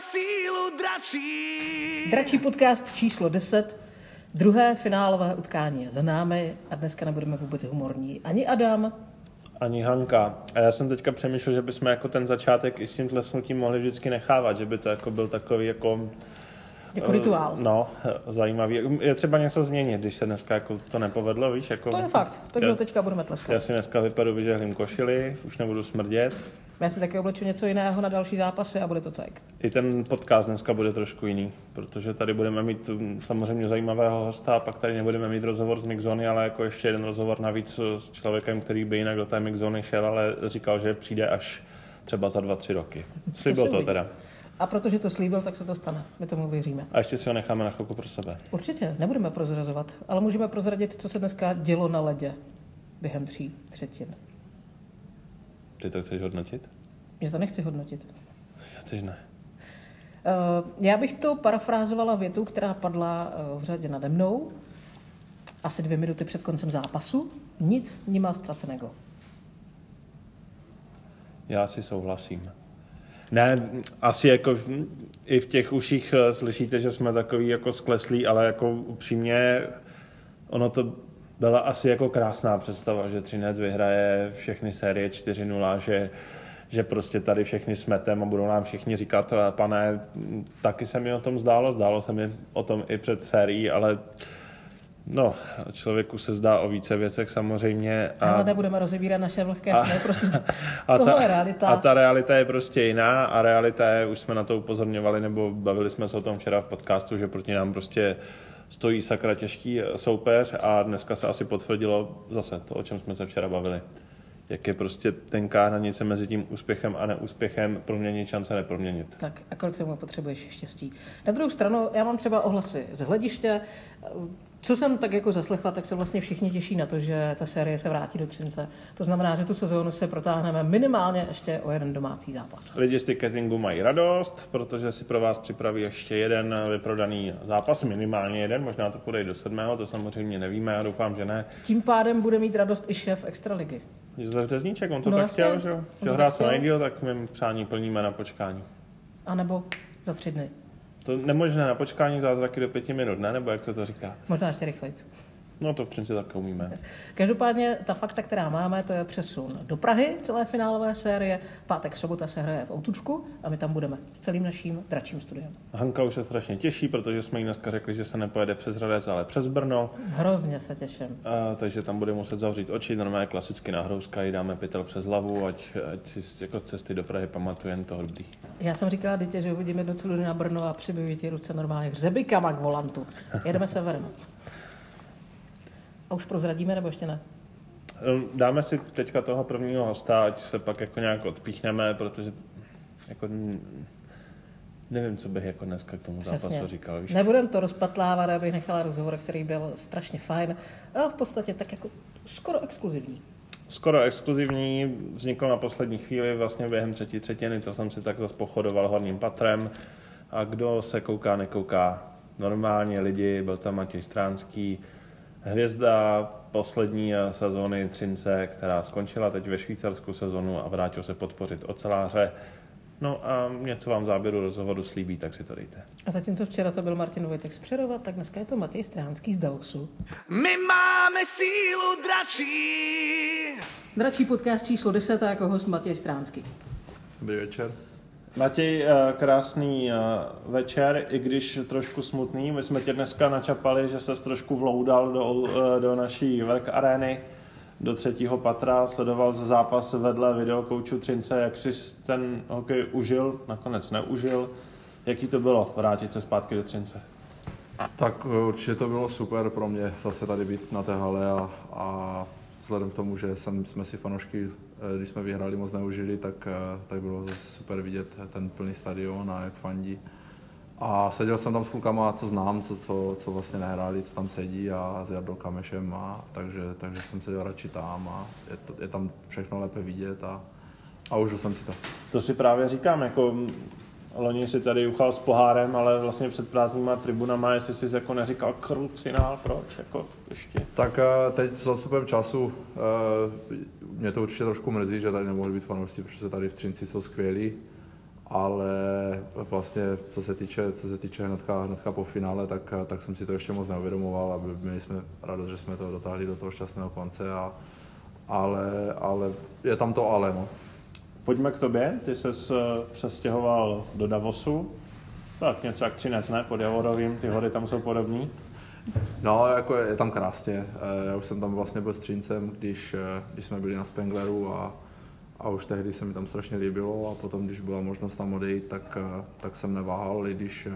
Sílu dračí. Dračí podcast číslo 10. Druhé finálové utkání je za námi a dneska nebudeme vůbec humorní. Ani Adam, Ani Hanka. A já jsem teďka přemýšlel, že bychom jako ten začátek i s tím tlesnutím mohli vždycky nechávat, že by to jako byl takový jako... jako rituál. No, zajímavý. Je třeba něco změnit, když se dneska jako to nepovedlo, víš? Jako, To je fakt, takže já, teďka budeme já tleskat. si dneska vypadu vyžehlím košili, už nebudu smrdět. Já si taky obleču něco jiného na další zápasy a bude to cajk. I ten podcast dneska bude trošku jiný, protože tady budeme mít mm, samozřejmě zajímavého hosta a pak tady nebudeme mít rozhovor z Mixzony, ale jako ještě jeden rozhovor navíc s člověkem, který by jinak do té Mixzony šel, ale říkal, že přijde až třeba za dva, tři roky. Slíbil se to uvidí. teda. A protože to slíbil, tak se to stane. My tomu věříme. A ještě si ho necháme na chvilku pro sebe. Určitě, nebudeme prozrazovat, ale můžeme prozradit, co se dneska dělo na ledě během tří třetin. Ty to chceš hodnotit? Já to nechci hodnotit. Já teď ne. Uh, já bych to parafrázovala větu, která padla uh, v řadě nade mnou, asi dvě minuty před koncem zápasu. Nic nemá ztraceného. Já si souhlasím. Ne, asi jako v, i v těch uších eh, slyšíte, že jsme takový jako skleslí, ale jako upřímně ono to byla asi jako krásná představa, že Třinec vyhraje všechny série 4-0, že, že prostě tady všechny smetem a budou nám všichni říkat, "Eh, pane, taky se mi o tom zdálo, zdálo se mi o tom i před sérií, ale no, člověku se zdá o více věcech samozřejmě. A... Ale nebudeme rozebírat naše vlhké A- sny, prostě A ta, je realita. a ta realita je prostě jiná a realita je, už jsme na to upozorňovali, nebo bavili jsme se o tom včera v podcastu, že proti nám prostě stojí sakra těžký soupeř a dneska se asi potvrdilo zase to, o čem jsme se včera bavili. Jak je prostě tenká hranice mezi tím úspěchem a neúspěchem proměnit šance neproměnit. Tak a kolik tomu potřebuješ štěstí. Na druhou stranu, já mám třeba ohlasy z hlediště. Co jsem tak jako zaslechla, tak se vlastně všichni těší na to, že ta série se vrátí do Třince. To znamená, že tu sezónu se protáhneme minimálně ještě o jeden domácí zápas. Lidi z ticketingu mají radost, protože si pro vás připraví ještě jeden vyprodaný zápas, minimálně jeden, možná to půjde i do sedmého, to samozřejmě nevíme, já doufám, že ne. Tím pádem bude mít radost i šéf Extraligy. Josef Řezníček, on to No tak jasně, chtěl, že to hrát tak co chtěl. nejdíl, tak mým přání plníme na počkání. A nebo za tři dny. To nemožné na počkání zázraky do pěti minut, ne? Nebo jak se to říká? Možná ještě rychleji. No to v Třinci tak umíme. Každopádně ta fakta, která máme, to je přesun do Prahy celé finálové série. Pátek, sobota se hraje v Outučku a my tam budeme s celým naším dračím studiem. Hanka už se strašně těší, protože jsme jí dneska řekli, že se nepojede přes Hradec, ale přes Brno. Hrozně se těším. A, takže tam bude muset zavřít oči, normálně klasicky na hrouska, jí dáme pytel přes hlavu, ať, ať si jako cesty do Prahy pamatuje jen to dobrý. Já jsem říkala dítě, že uvidíme do celou na Brno a přibijí ti ruce normálně hřebikama k volantu. Jedeme severem. A už prozradíme, nebo ještě ne? Ehm, Dáme si teďka toho prvního hosta, ať se pak jako nějak odpíchneme, protože jako nevím, co bych jako dneska k tomu zápasu říkal. Víš? Nebudem to rozpatlávat, abych nechala rozhovor, který byl strašně fajn a v podstatě tak jako skoro exkluzivní. Skoro exkluzivní, vznikl na poslední chvíli, vlastně během třetí třetiny, to jsem si tak zase pochodoval horním patrem. A kdo se kouká, nekouká normálně lidi, byl tam Matěj Stránský, hvězda poslední sezóny Třince, která skončila teď ve Švýcarsku sezonu a vrátil se podpořit oceláře. No a něco vám záběru rozhovoru slíbí, tak si to dejte. A zatímco včera to byl Martin Vojtek z Přerova, tak dneska je to Matěj Stránský z Davosu. My máme sílu dračí. Dračí podcast číslo 10 a jako host Matěj Stránský. Dobrý večer. Matěj, eh, krásný eh, večer, i když trošku smutný. My jsme tě dneska načapali, že ses trošku vloudal do, eh, do naší velké arény, do třetího patra, sledoval zápas vedle videokouču Třince, jak jsi ten hokej užil, nakonec neužil. Jaký to bylo vrátit se zpátky do Třince? Tak určitě to bylo super pro mě zase tady být na té hale a, a vzhledem k tomu, že jsem, jsme si fanoušky, když jsme vyhráli, moc neužili, tak, eh, tak bylo zase super vidět ten plný stadion a jak fandí. A seděl jsem tam s klukama, co znám, co, co, co vlastně nehráli, co tam sedí a s Jardou Kamešem, a, takže, takže jsem seděl radši tam a je, to, je tam všechno lépe vidět a, a užil jsem si to. To si právě říkám, jako loni si tady uchal s pohárem, ale vlastně před prázdnýma tribunama, jestli jsi jako neříkal krucinál, proč, jako ještě. Tak eh, teď s odstupem času eh, mě to určitě trošku mrzí, že tady nemohli být fanoušci, protože tady v Třinci jsou skvělí. ale vlastně co se týče, co se týče hnedka, hnedka po finále, tak, tak jsem si to ještě moc neuvědomoval a měli jsme radost, že jsme to dotáhli do toho šťastného konce, a, ale, ale je tam to ale. No. Pojďme k tobě, ty se přestěhoval do Davosu, tak něco jak Třinec, ne? Pod Javorovým, ty hory tam jsou podobný. No, jako je, je tam krásně. Eh, já už jsem tam vlastně byl s Třincem, když, eh, když jsme byli na Spengleru a, a už tehdy se mi tam strašně líbilo a potom, když byla možnost tam odejít, tak, eh, tak jsem neváhal, i když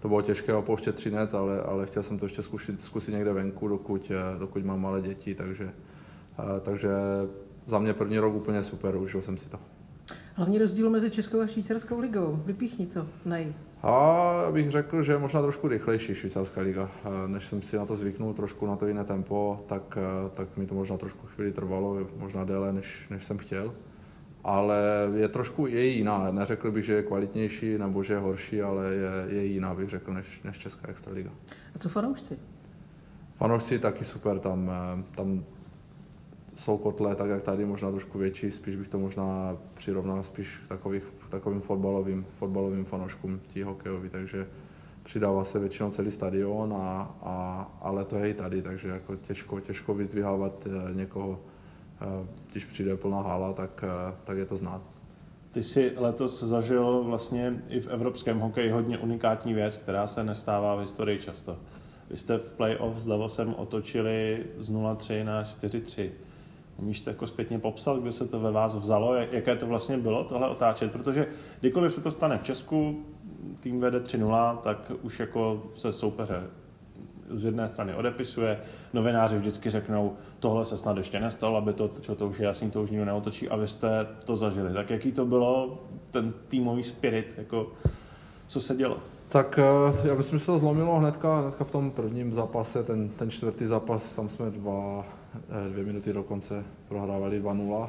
to bylo těžké opouštět Třinec, ale, ale chtěl jsem to ještě zkusit, zkusit někde venku, dokud, dokud mám malé děti, takže, takže za mě první rok úplně super, užil jsem si to. Hlavní rozdíl mezi Českou a Švýcarskou ligou. Vypíchni to, nej. A bych řekl, že je možná trošku rychlejší švýcarská liga. Než jsem si na to zvyknul, trošku na to jiné tempo, tak, tak mi to možná trošku chvíli trvalo, možná déle, než, než jsem chtěl. Ale je trošku je jiná. Neřekl bych, že je kvalitnější nebo že je horší, ale je, je jiná, bych řekl, než, než Česká extraliga. A co fanoušci? Fanoušci taky super, tam, tam jsou kotle tak jak tady, možná trošku větší, spíš bych to možná přirovnal spíš k takových, takovým fotbalovým, fotbalovým fanouškům, tí hokejoví, takže přidává se většinou celý stadion, a, a, ale to je i tady, takže jako těžko, těžko vyzdvihávat eh, někoho, eh, když přijde plná hala, tak, eh, tak je to znát. Ty jsi letos zažil vlastně i v evropském hokeji hodně unikátní věc, která se nestává v historii často. Vy jste v playoff s Davosem otočili z 0-3 na 4-3. Umíš to jako zpětně popsat, kde se to ve vás vzalo, jaké to vlastně bylo tohle otáčet, protože kdykoliv se to stane v Česku, tým vede 3-0, tak už jako se soupeře z jedné strany odepisuje, novináři vždycky řeknou, tohle se snad ještě nestalo, aby to, čo to už je jasný, to už nikdo neotočí a vy jste to zažili. Tak jaký to bylo, ten týmový spirit, jako co se dělo? Tak eh, já myslím, že se to zlomilo hnedka, hnedka v tom prvním zápase, ten, ten čtvrtý zápas, tam jsme dva, dvě minuty do konce prohrávali 2-0.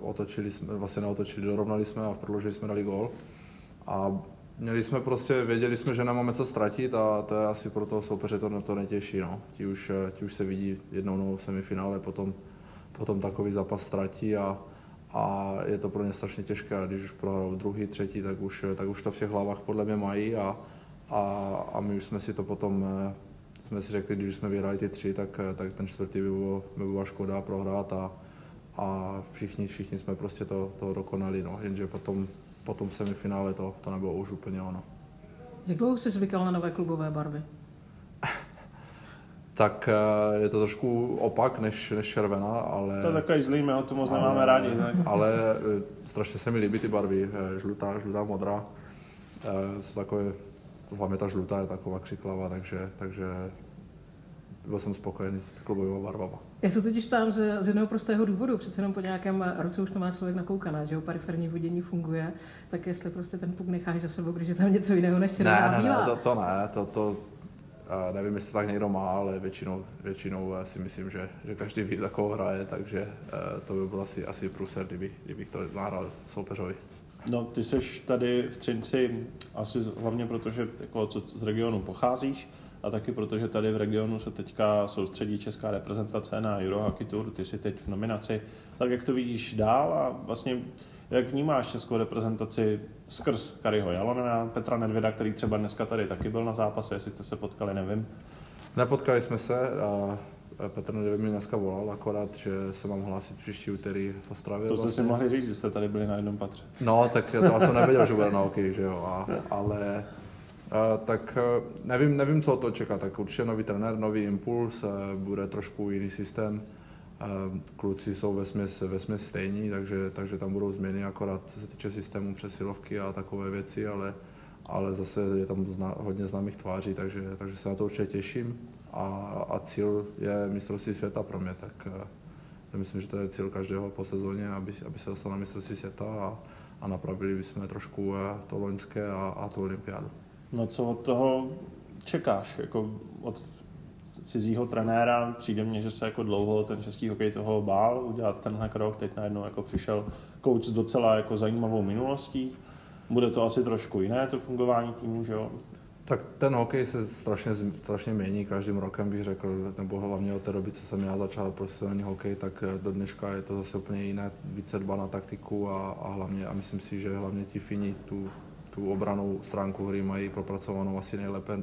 Otočili jsme, vlastně neotočili, dorovnali jsme a v prodloužení jsme dali gol. A měli jsme prostě, věděli jsme, že nemáme co ztratit a to je asi pro toho soupeře to, to netěší. No. Ti, už, eh, ti už se vidí jednou v semifinále, potom, potom takový zápas ztratí a, a je to pro ně strašně těžké. A když už prohrajou druhý, třetí, tak už, tak už to v těch hlavách podle mě mají a, a, a my už jsme si to potom eh, jsme si řekli, když jsme vyhráli ty tři, tak, eh, tak ten čtvrtý by bylo, by byla škoda prohrát a, a všichni, všichni jsme prostě to, to dokonali, no. jenže potom, potom semifinále to, to nebylo už úplně ono. Jak dlouho jsi zvykal na nové klubové barvy? tak eh, je to trošku opak než, než červená, ale... To je takový zlý, my ho tu moc nemáme rádi. Tak. Ale eh, strašně se mi líbí ty barvy, žlutá, žlutá, modrá. Jsou takové, hlavně ta žlutá je taková křiklava, takže, takže byl jsem spokojený s klubovými barvama. Já se totiž ptám z, z jednoho prostého důvodu, přece jenom po nějakém roce už to má člověk nakoukané, že jo, periferní vodění funguje, tak jestli prostě ten puk necháš za sebou, když je tam něco jiného než červená ne, ne, ne, to, to ne, to, to, nevím, jestli to tak někdo má, ale většinou, většinou si myslím, že, že každý ví, za koho hraje, takže uh, to by byl asi, asi průser, kdyby, kdybych to nahrál soupeřovi. No, ty jsi tady v Třinci asi hlavně proto, že jako z regionu pocházíš a taky proto, že tady v regionu se teďka soustředí česká reprezentace na Euro Hockey Tour, ty jsi teď v nominaci. Tak jak to vidíš dál a vlastně jak vnímáš českou reprezentaci skrz Kariho Jalonena, Petra Nedvěda, který třeba dneska tady taky byl na zápase, jestli jste se potkali, nevím. Nepotkali jsme se a Petr Nedvěd mi dneska volal, akorát, že se mám hlásit příští úterý v Ostravě. To jste vlastně. si mohli říct, že jste tady byli na jednom patře. No, tak to jsem nevěděl, že bude na hokej, že jo, a, ale a, tak nevím, nevím, co to čeká, tak určitě nový trenér, nový impuls, bude trošku jiný systém, Kluci jsou ve směs, ve směs stejní, takže, takže tam budou změny, akorát co se týče systému přesilovky a takové věci, ale, ale zase je tam zna, hodně známých tváří, takže, takže se na to určitě těším. A, a cíl je mistrovství světa pro mě, tak eh, myslím, že to je cíl každého po sezóně, aby, aby se dostal na mistrovství světa a, a napravili bychom trošku eh, to loňské a, a tu olympiádu. No co od toho čekáš? Jako od cizího trenéra, přijde mně, že se jako dlouho ten český hokej toho bál udělat tenhle krok, teď najednou jako přišel coach s docela jako zajímavou minulostí. Bude to asi trošku jiné, to fungování týmu, že jo? Tak ten hokej se strašně, strašně mění každým rokem, bych řekl, nebo hlavně od té doby, co jsem já začal profesionální hokej, tak eh, do dneška je to zase úplně jiné, více dba na taktiku a, a hlavně, a myslím si, že hlavně ti Fini tu, tu obranou stránku hry mají propracovanou asi nejlépe.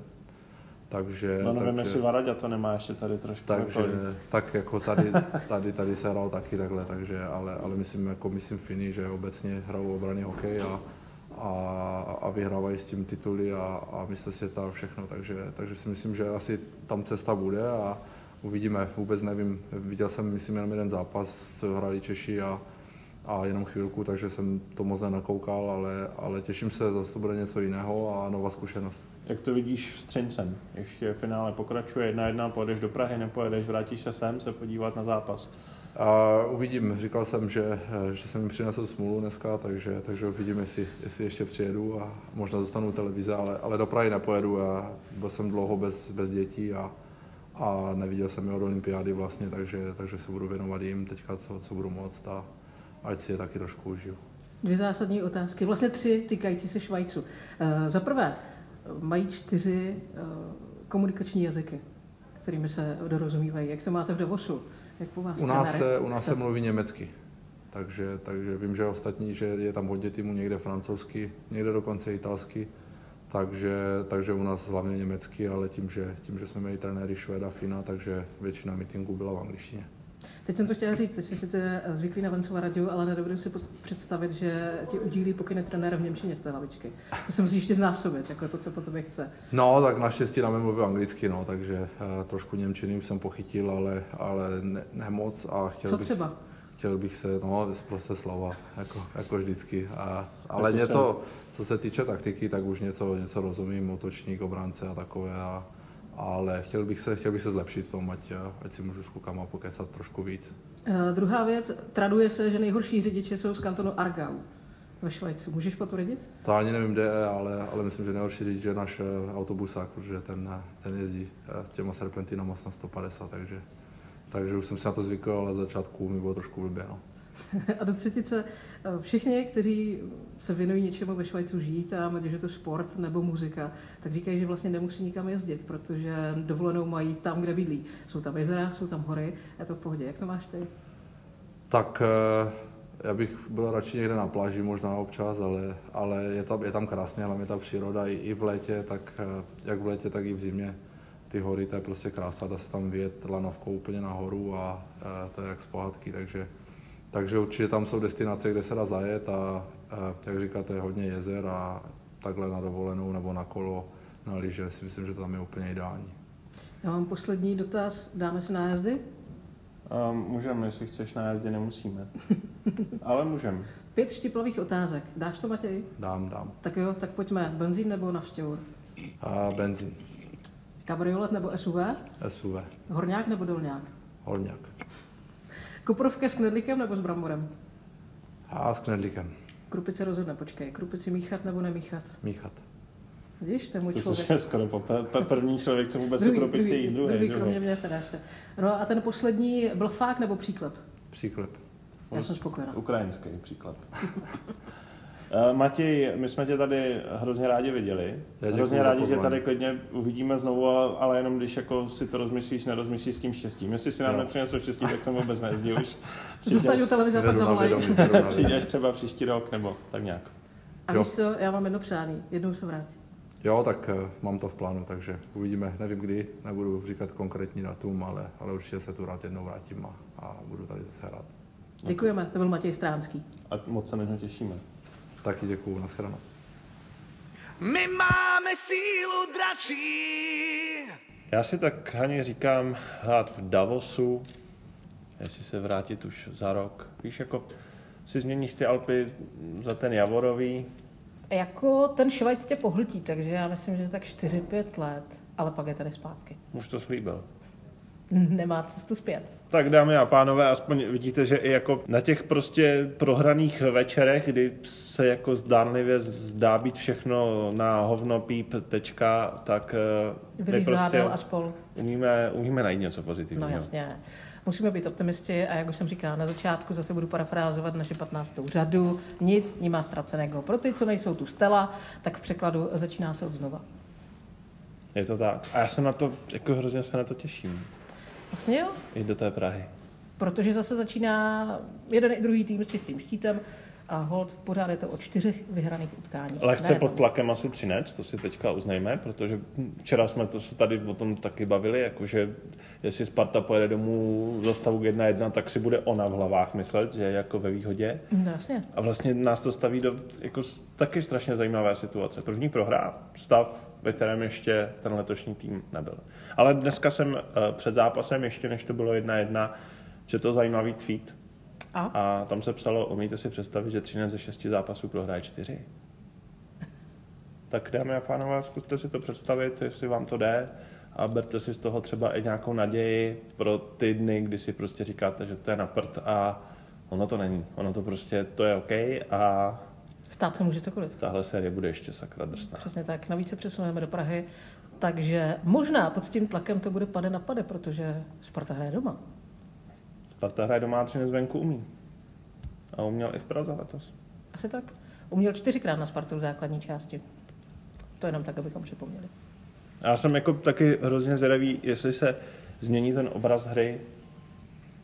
Takže, No nevím, takže, jestli Varaďa to nemá ještě tady trošku. takže jako- tak jako tady, tady, tady se hrál taky takhle, takže, ale, ale myslím, jako myslím Fini, že obecně hrajou obraný hokej a, a, a vyhrávají s tím tituly a, a myslí si to všechno, takže, takže si myslím, že asi tam cesta bude a uvidíme, vůbec nevím, viděl jsem myslím jenom jeden zápas, co hráli Češi a, a jenom chvilku, takže jsem to moc nenakoukal, ale, ale těším se, zase to bude něco jiného a nová zkušenost. Jak to vidíš s Třincem? Ještě finále pokračuje jedna jedna, pojedeš do Prahy, nepojedeš, vrátíš se sem se podívat na zápas. A uvidím, říkal jsem, že, že jsem jim přinesl smůlu dneska, takže, takže uvidím, jestli, jestli ještě přijedu a možná zůstanu televize, ale, ale do Prahy nepojedu. A byl jsem dlouho bez, bez dětí a, a neviděl jsem je od olympiády vlastně, takže, takže se budu věnovat jim teďka, co, co budu moct a ať si je taky trošku užiju. Dvě zásadní otázky, vlastně tři týkající se Švajců. Uh, za prvé, mají čtyři uh, komunikační jazyky, kterými se dorozumívají. Jak to máte v Davosu? Jak po vás U nás, se, u nás se mluví německy, takže, takže vím, že ostatní, že je tam hodně týmů někde francouzsky, někde dokonce italsky, takže, takže u nás hlavně německy, ale tím, že, tím, že jsme měli trenéry Švéda, Fina, takže většina meetingů byla v angličtině. Teď jsem to chtěla říct, ty jsi sice zvyklý na Vencova radio, ale nedovedu si představit, že ti udílí pokyny trenér v Němčině z té lavičky. To se musí ještě znásobit, jako to, co po tobě chce. No, tak naštěstí na mě mluvil anglicky, no, takže uh, trošku Němčiny už jsem pochytil, ale, ale ne, ne moc a chtěl Co bych, třeba? chtěl bych se, no, prostě slova, jako, jako vždycky. A, ale to něco, co se týče taktiky, tak už něco, něco rozumím, útočník, obránce a takové. A, ale chtěl bych, se, chtěl bych se zlepšit v tom, ať, ať si můžu s klukama pokecat trošku víc. Uh, druhá věc, traduje se, že nejhorší řidiči jsou z kantonu Argau ve Švajcu. Můžeš potvrdit? To ani nevím, kde je, ale, ale myslím, že nejhorší řidič je náš eh, autobusák, protože ten, ten jezdí eh, s těma serpentinama na 150, takže, takže už jsem si na to zvykl, ale začátku mi bylo trošku blbě. No. A do třetice, eh, všichni, kteří se věnují něčemu ve Švajcu žijí tam, ať je to sport nebo muzika, tak říkají, že vlastně nemusí nikam jezdit, protože dovolenou mají tam, kde bydlí. Jsou tam jezera, jsou tam hory, je to v pohodě. Jak to máš ty? Tak eh, já bych byl radši někde na pláži možná občas, ale, ale je, tam, je tam krásně, hlavně ta příroda i, i v létě, tak eh, jak v létě, tak i v zimě. Ty hory, to je prostě krása, dá se tam vyjet lanovkou úplně nahoru a eh, to je jak z pohádky, takže, takže určitě tam jsou destinace, kde se dá zajet a jak říkáte, je hodně jezer a takhle na dovolenou nebo na kolo, na lyže si myslím, že to tam je úplně ideální. Já mám poslední dotaz. Dáme si nájezdy? Um, můžeme, jestli chceš na jazdě, nemusíme. Ale můžeme. Pět štiplavých otázek. Dáš to, Matěj? Dám, dám. Tak jo, tak pojďme. Benzín nebo navštěvu? A benzín, Kabriolet nebo SUV? SUV, Horňák nebo dolňák? horňák Kuprovka s knedlíkem nebo s bramborem? a s knedlíkem, Krupice rozhodne, počkej. Krupici míchat nebo nemíchat? míchat. Vidíš, to je můj To člověk. jsi je skoro po první člověk, co vůbec druhý, druhý, druhý, druhý, druhý, druhý, kromě mě teda ještě. No a ten poslední, blfák nebo příklep? Příklep. Já jsem spokojená. Ukrajinský příklad. Eh, Matěj, my jsme tě tady hrozně rádi viděli. Hrozně rádi, že tady klidně uvidíme znovu, ale- jenom když jako si to rozmyslíš, nerozmyslíš s tím štěstím. Jestli si nám Jo. nepřinesl štěstí, tak jsem vůbec nejezdil už. Zůstaň u Přijdeš, televize pak na přijdeš třeba příští rok, nebo tak nějak. A Jo. víš co, já mám jedno přání. Jednou se vrátím. Jo, tak eh, mám to v plánu, takže uvidíme. Nevím kdy, nebudu říkat konkrétní datum, ale, ale určitě se tu rád jednou vrátím a, a budu tady zase rád. Děkujeme, to byl Matěj Stránský. A moc se na těšíme. Taky děkuju, nashledanou. My máme sílu dračí. Já si tak, Hani, říkám hrát v Davosu, jestli se vrátit už za rok. Víš, jako si změníš ty Alpy za ten Javorový, Jako ten Švajc tě pohltí, takže já myslím, že tak 4-5 let, ale pak je tady zpátky. už to slíbil. Nemá cestu zpět. Tak dámy a pánové, aspoň vidíte, že i jako na těch prostě prohraných večerech, kdy se jako zdánlivě zdá být všechno na hovno píp tečka, tak eh, my prostě a spol. umíme, umíme najít něco No pozitivního. jasně. Musíme být optimisti a jak už jsem říkala na začátku, zase budu parafrázovat naši 15. řadu. Nic nemá ztraceného. Pro ty, co nejsou tu stela, tak v překladu začíná se od znova. Je to tak. A já se na to, jako hrozně se na to těším. Vlastně jo, I do té Prahy. protože zase začíná jeden i druhý tým s čistým štítem a hold pořád je to o čtyřech vyhraných utkáních. Lehce pod tlakem asi Třinec, to si teďka uznejme, protože včera jsme to se tady o tom taky bavili, jakože jestli Sparta pojede domů za stavu 1-1, tak si bude ona v hlavách myslet, že je jako ve výhodě. No jasně. A vlastně nás to staví do jako taky strašně zajímavé situace. První prohra, stav, ve kterém ještě ten letošní tým nebyl. Ale dneska jsem eh, před zápasem, ještě než to bylo 1-1, že to zajímavý tweet. A? A tam se psalo, umíte si představit, že 13 ze 6 zápasů prohraje 4? Tak dámy a pánové, zkuste si to představit, jestli vám to jde a berte si z toho třeba i nějakou naději pro ty dny, kdy si prostě říkáte, že to je na prd a ono to není. Ono to prostě, to je OK a Stát se může cokoliv. tahle série bude ještě sakra drsná. Přesně tak. Navíc se přesuneme do Prahy, takže možná pod tím tlakem to bude pade na pade, protože Sparta hraje doma. Sparta hraje doma tři zvenku umí. A uměl i v Praze letos. Asi tak. Uměl čtyřikrát na Spartu v základní části. To jenom tak, abychom připomněli. Já jsem jako taky hrozně zvědavý, jestli se změní ten obraz hry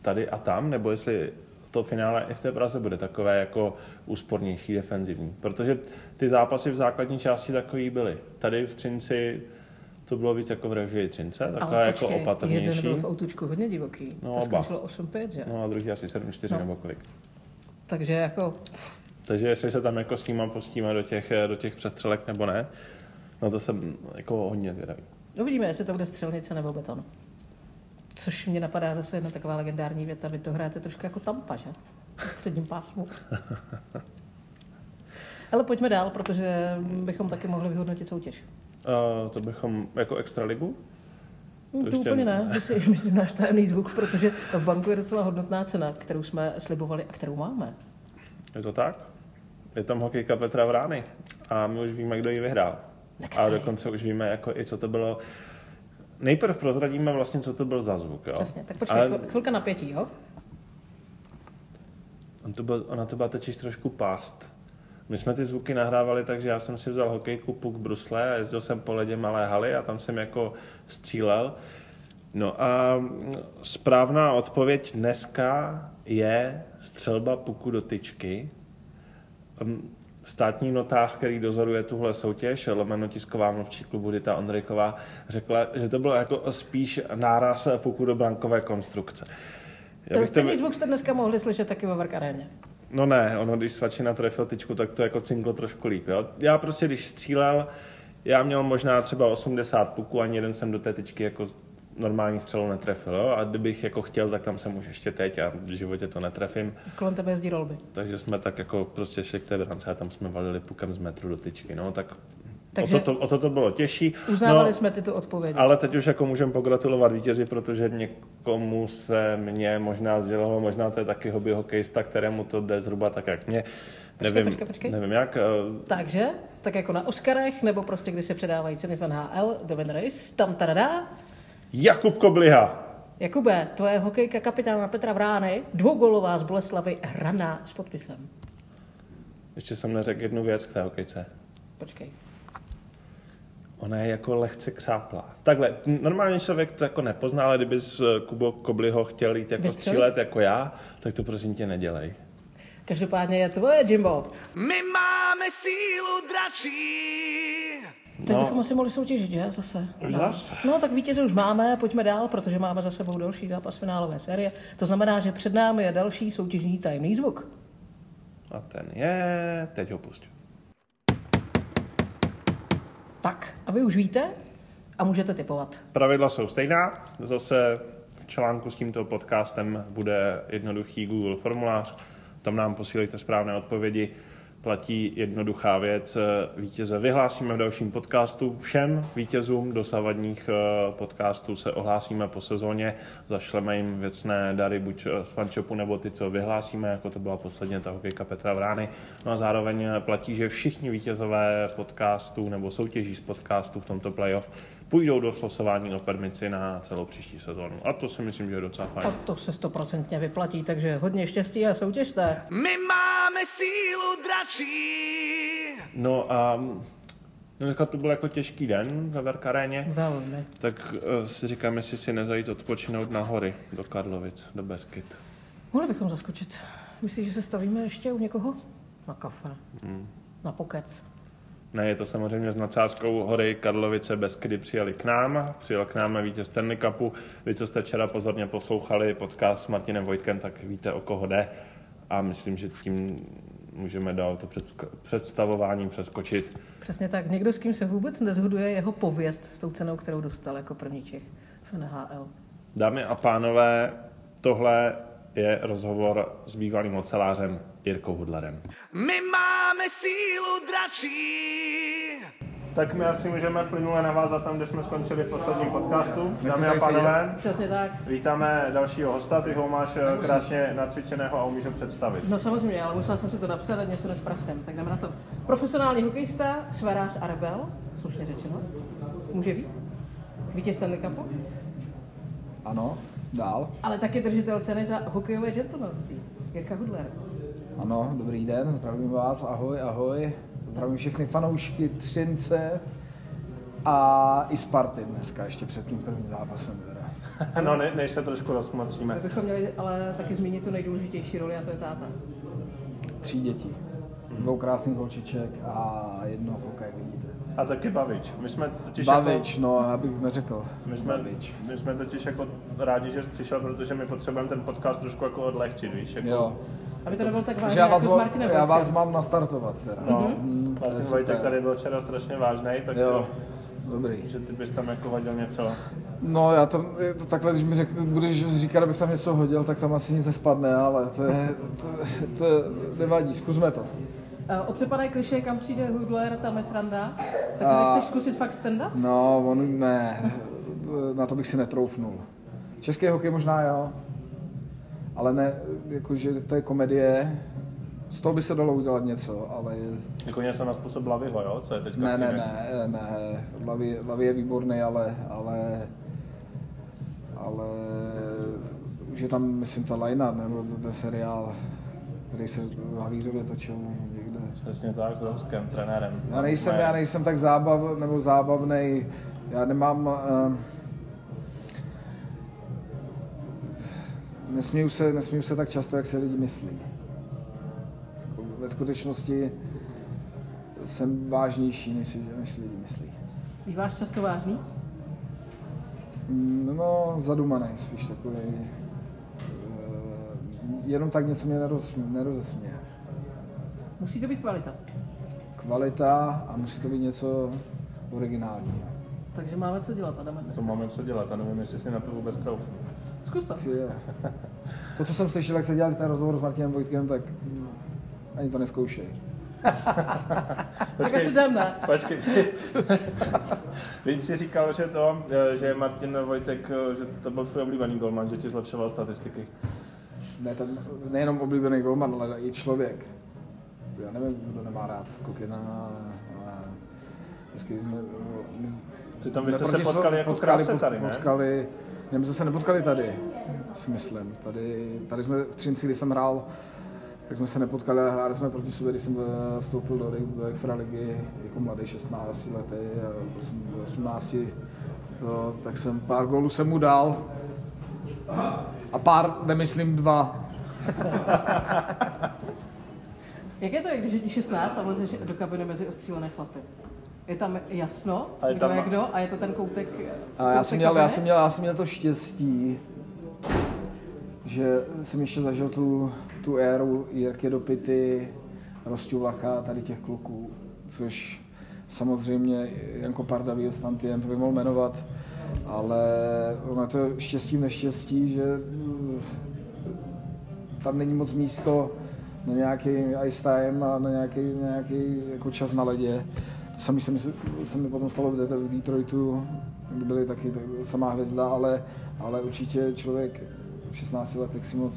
tady a tam, nebo jestli to finále i v té Praze bude takové jako úspornější, defenzivní. Protože ty zápasy v základní části takový byly. Tady v Třinci to bylo víc jako v režii Třince, takové Ale jako opatrnější. jeden byl v autučku hodně divoký. No, to oba. skončilo 8-5, že? No a druhý asi 7-4 No. nebo kolik. Takže jako Takže jestli se tam jako s ním pustíme do těch, do těch přestřelek nebo ne, no to jsem jako hodně zvědavý. uvidíme, jestli to bude střelnice nebo beton. Což mě napadá zase jedna taková legendární věta, vy to hrajete trošku jako tampa, že? V středním pásmu. Ale pojďme dál, protože bychom taky mohli vyhodnotit soutěž. Uh, to bychom jako extraligu? Hm, To To ještě- úplně ne, myslím, myslím náš tajemný zvuk, protože v banku je docela hodnotná cena, kterou jsme slibovali a kterou máme. Je to tak? Je tam hokejka Petra Vrány a my už víme, kdo ji vyhrál. A Nekecej. dokonce už víme, jako i co to bylo. Nejprv prozradíme vlastně, co to byl za zvuk. Jo? Přesně, tak počkej, Ale chvil- chvilka napětí, jo? on to byl, ona to byla totiž trošku pást. My jsme ty zvuky nahrávali tak, že já jsem si vzal hokejku puk brusle a jezdil jsem po ledě malé haly a tam jsem jako střílel. No a správná odpověď dneska je střelba puku do tyčky. Státní notář, který dozoruje tuhle soutěž, lomeno tisková mluvčí klubu Dita Ondrejková, řekla, že to bylo jako spíš náraz puku do brankové konstrukce. Já to, Stejný zvuk jste dneska mohli slyšet taky ve Vark aréně. No ne, ono, když Svačina trefil tyčku, tak to jako cinklo trošku líp. Jo? Já prostě, když střílel, já měl možná třeba 80 puků, ani jeden jsem do té tyčky jako normální střelu netrefil. Jo? A kdybych jako chtěl, tak tam jsem už ještě teď a v životě to netrefím. Kolem tebe jezdí rolby. Takže jsme tak jako prostě šli k té brance a tam jsme valili pukem z metru do tyčky. No, tak Takže- o, to, to, o to to bylo těžší. Uznávali no, jsme tyto odpovědi. ale teď už jako můžeme pogratulovat vítězi, protože někomu se mě možná sdělilo, možná to je taky hobby hokejista, kterému to jde zhruba tak, jak mě. Nevím, počkej, počkej. nevím jak. eh, Takže, tak jako na Oscarech, nebo prostě když se předávají ceny v NHL, The Winner is, tam tada, Jakub Kobliha. Jakube, tvoje hokejka kapitána Petra Vrány, dvougolová z Boleslavy, hraná s podpisem. Ještě jsem neřekl jednu věc k té hokejce. Počkej. Ona je jako lehce křáplá. Takhle, normální člověk to jako nepozná, ale kdyby s Kubo Kobliho chtěl jít jako střílet jako já, tak to prosím tě nedělej. Každopádně je tvoje, Jimbo. My máme sílu dračí. Tak No. bychom asi mohli soutěžit, že? Zase. Už no. zas? No, tak vítěze už máme, pojďme dál, protože máme za sebou další zápas finálové série. To znamená, že před námi je další soutěžní tajemný zvuk. A ten je... Teď ho pust. Tak, a vy už víte a můžete typovat. Pravidla jsou stejná. Zase v článku s tímto podcastem bude jednoduchý Google formulář. Tam nám posílejte správné odpovědi. Platí jednoduchá věc. Vítěze vyhlásíme v dalším podcastu. Všem vítězům dosavadních eh, podcastů se ohlásíme po sezóně. Zašleme jim věcné dary buď z fanshopu nebo ty, co vyhlásíme, jako to byla posledně ta hokejka Petra Vrány. No a zároveň platí, že všichni vítězové podcastů nebo soutěží z podcastů v tomto playoff půjdou do slosování o permici na celou příští sezónu. A to si myslím, že je docela A fajn. to se stoprocentně vyplatí, takže hodně štěstí a soutěžte. My máme sílu dračí. No a Dneska to byl jako těžký den ve Verkaréně, Velmi. tak uh, si říkám, jestli si nezajít odpočinout na hory do Karlovic, do Beskyt. Mohli bychom zaskočit. Myslíš, že se stavíme ještě u někoho? Na kafe. Hmm. Na pokec. Ne, je to samozřejmě s nadsázkou hory Karlovice Beskydy přijeli k nám. Přijel k nám vítěz Stanley Cupu. Vy, co jste včera pozorně poslouchali podcast s Martinem Vojtkem, tak víte, o koho jde. A myslím, že tím můžeme dál to představováním přeskočit. Přesně tak. Někdo, s kým se vůbec nezhoduje jeho pověst s tou cenou, kterou dostal jako první Čech v NHL. Dámy a pánové, tohle je rozhovor s bývalým ocelářem Jirkou Hudlerem. My máme sílu dračí. Tak my asi můžeme plynule navázat tam, kde jsme skončili v posledním podcastu. Dámy a pánové, Přesně tak. vítáme dalšího hosta, ty ho máš eh, krásně nacvičeného a umíš ho představit. No samozřejmě, ale musela jsem si to napsat a něco nesprasem. Tak jdeme na to. Profesionální hokejista, svarář a rebel, slušně řečeno. Může být? Vítěz Stanley Cupu? Ano, dál. Ale taky držitel ceny za hokejové gentlemanství. Jirka Hudler. Ano, dobrý den, zdravím vás, ahoj, ahoj. Zdravím všechny fanoušky Třince a i Sparty dneska, ještě před tím prvním zápasem. Teda. No, ne, než se trošku rozmocíme. My bychom měli ale taky zmínit tu nejdůležitější roli a to je táta. Tří dětí, dvou krásných holčiček a jednoho kluka, jak vidíte. A taky Bavič. My jsme totiž Bavič, jako, no, abych neřekl. my jsme, Bavič. my jsme totiž jako rádi, že jsi přišel, protože my potřebujeme ten podcast trošku jako odlehčit, víš? Jako, Jo, Aby to nebylo tak vážné já vás, jako s Martinem já vás mám nastartovat teda. No, Mm, to je Martin Vojtek tady byl včera strašně vážný, tak Jo, dobrý. že ty bys tam jako vadil něco. No já tam, takhle, když mi řek, budeš říkat, abych tam něco hodil, tak tam asi nic nespadne, ale to je, to, to nevadí, zkusme to. Eh, Otřepané kliše, kam přijde Hudler, tam je sranda. Takže A- nechceš zkusit fakt stand-up? No, on ne, na to bych si netroufnul. Český hokej možná jo, ale ne, jakože to je komedie, z toho by se dalo udělat něco, ale Jako něco na způsob Laviho, jo? Co je teďka ne, ne, ne, ne, Lavy, Lavy je výborný, ale, ale, ale už je tam, myslím, ta Lajna, nebo ten seriál, který se v Havířově točil. Přesně tak, s Rouskem, trenérem. Já nejsem, Ne. já nejsem tak zábav, nebo zábavný, já nemám, uh, nesměju se, nesměju se tak často, jak se lidi myslí. Ve skutečnosti jsem vážnější, než si, než si lidi myslí. Býváš často vážný? Mm, No, zadumaný, spíš takový. eh, Jenom tak něco mě neroz, nerozesměje. Musí to být kvalita. Kvalita a musí to být něco originálního. Takže máme co dělat, Adame. To máme co dělat a nevím, jestli si na to vůbec troufnu. Zkus to. To, co jsem slyšel, jak se dělal ten rozhovor s Martinem Vojtkem, tak ani to neskoušej. Tak asi jdeme. Počkej. Víc si říkal, že to, eh, že Martin Vojtek, eh, že to byl tvůj oblíbený golman, že ti zlepšoval statistiky. Ne, ten, nejenom oblíbený golman, ale i člověk. Já nevím, kdo nemá rád Kokina. Ale vždycky jsme, my, vy jste jsme se potkali jako krátce pot- tady, ne? Potkali, ne, my jsme se nepotkali tady, si myslím. Tady, tady jsme v Třinci, když jsem hrál, tak jsme se nepotkali, ale hráli jsme proti sobě, když jsem eh, vstoupil do, do extraligy jako mladý 16 letý, a byl jsem do 18, to, tak jsem pár gólů jsem mu dal. A pár, nemyslím dva. Jak je to, když je ti 16 a vlezeš do kabiny mezi ostřílené chlapy? Je tam jasno, A je kdo tam- je kdo? A je to ten koutek A já jsem, měl, já, jsem měl, já jsem měl to štěstí, že jsem ještě zažil tu, tu éru Jirky Dopity, Rostu Vlacha, tady těch kluků, což samozřejmě Janko Pardavý, Stantien, to bych mohl jmenovat, ale ono je to štěstí v neštěstí, že tam není moc místo na nějaký ice time a na nějaký, nějaký jako čas na ledě. To samé se mi, se mi potom stalo v, Det- v Detroitu, kde byly taky tak- samá hvězda, ale, ale určitě člověk v 16 letech si moc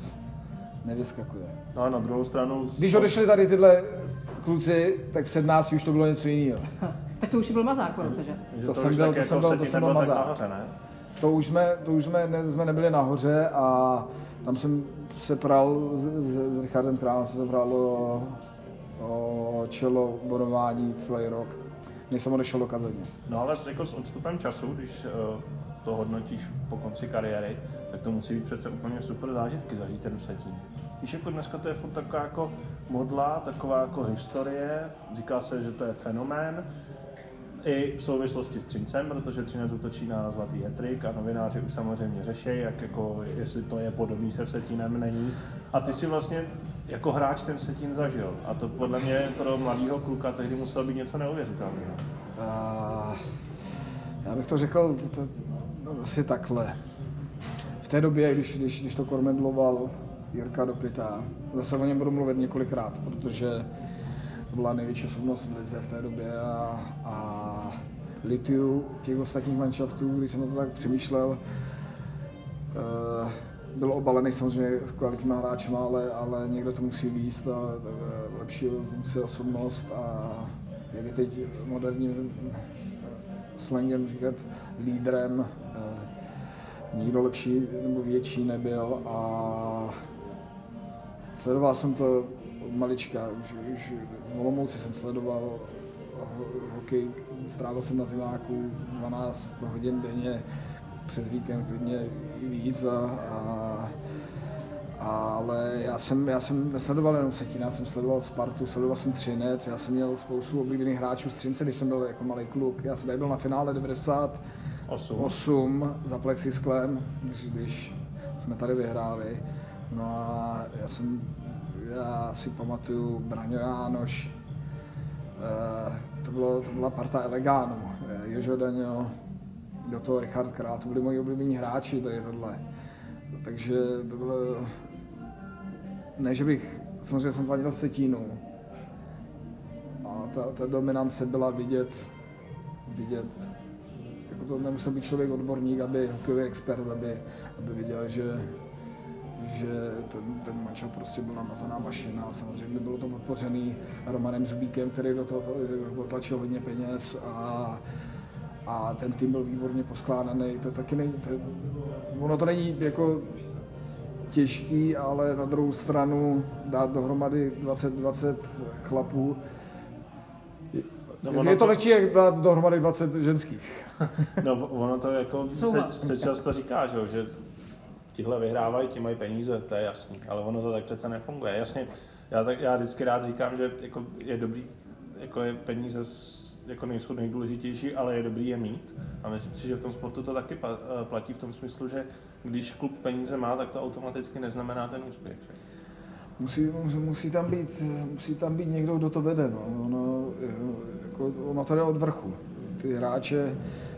nevyskakuje. No a na druhou stranu... Když odešli tady tyhle kluci, tak v 17 už to bylo něco jiného. Tak to už byl mazák roce, že? to to jsem byl- to jako jsem byl- to jsem byl mazák. nahoře, ne? To už jsme, to už jsme, ne, jsme nebyli nahoře a tam jsem se pral s, s, Richardem Králem, se to pralo o, o čelo bodování celý rok. než jsem odešel do kazeně. No ale jako s odstupem času, když uh, to hodnotíš po konci kariéry, tak to musí být přece úplně super zážitky zažít ten setín. Víš, jako dneska to je furt taková jako modla, taková jako historie, říká se, že to je fenomén, i v souvislosti s Třincem, protože Třinec útočí na zlatý hetrik a novináři už samozřejmě řeší, jak jako, jestli to je podobný se Vsetínem, není. A ty si vlastně jako hráč ten Vsetín zažil. A to podle mě pro mladého kluka tehdy muselo být něco neuvěřitelného. Já bych to řekl t- t- no, asi takhle. V té době, když, když, když to kormidloval Jirka Dopita, zase o něm budu mluvit několikrát, protože to byla největší osobnost v Lize v té době a, a litiu těch ostatních manšaftů, když jsem to tak přemýšlel, eh, byl obalený samozřejmě s kvalitníma hráčima, ale, ale někdo to musí víc a lepší vůdce osobnost a jak je teď moderním slangem říkat lídrem, eh, nikdo lepší nebo větší nebyl a sledoval jsem to malička, už, už v Olomouci jsem sledoval ho- hokej, strávil jsem na zimáku 12 hodin denně, přes víkend klidně i víc a, a ale já jsem, já jsem nesledoval jenom Setín, já jsem sledoval Spartu, sledoval jsem Třinec, já jsem měl spoustu oblíbených hráčů z Třince, když jsem byl jako malý kluk. Já jsem byl na finále 98 Osm. za plexisklem, když, když jsme tady vyhráli. No a já jsem, já si pamatuju Braňo Jánoš, eh, to, bylo, to byla parta Elegánů, eh, Jožo Daňo, do toho Richard Král, to byli moji oblíbení hráči, tady tohle. Takže to bylo, ne, že bych, samozřejmě jsem fandil v Setínu, a ta, ta dominance byla vidět, vidět, jako to nemusel být člověk odborník, aby hokejový expert, aby, aby viděl, že, že ten, ten manžel prostě byl namazaná mašina. Samozřejmě bylo to podpořený Romanem Zubíkem, který do toho dotlačil hodně peněz a, a ten tým byl výborně poskládaný. To taky není, to, ono to není jako těžký, ale na druhou stranu dát dohromady 20, 20 chlapů. Je, No, je, ono je to to- lehčí, jak dát dohromady 20 ženských. No, ono to jako se, se často říká, že, jo, že tihle vyhrávají, ti mají peníze, to je jasný, ale ono to tak přece nefunguje. Jasně, já, tak, já vždycky rád říkám, že jako je dobrý, jako je peníze jako nejsou nejdůležitější, ale je dobrý je mít. A myslím si, že v tom sportu to taky eh, platí v tom smyslu, že když klub peníze má, tak to automaticky neznamená ten úspěch. Musí, musí, tam být, musí tam být někdo, kdo to vede. No. Ono, jako, ono to jde od vrchu. Ty hráče,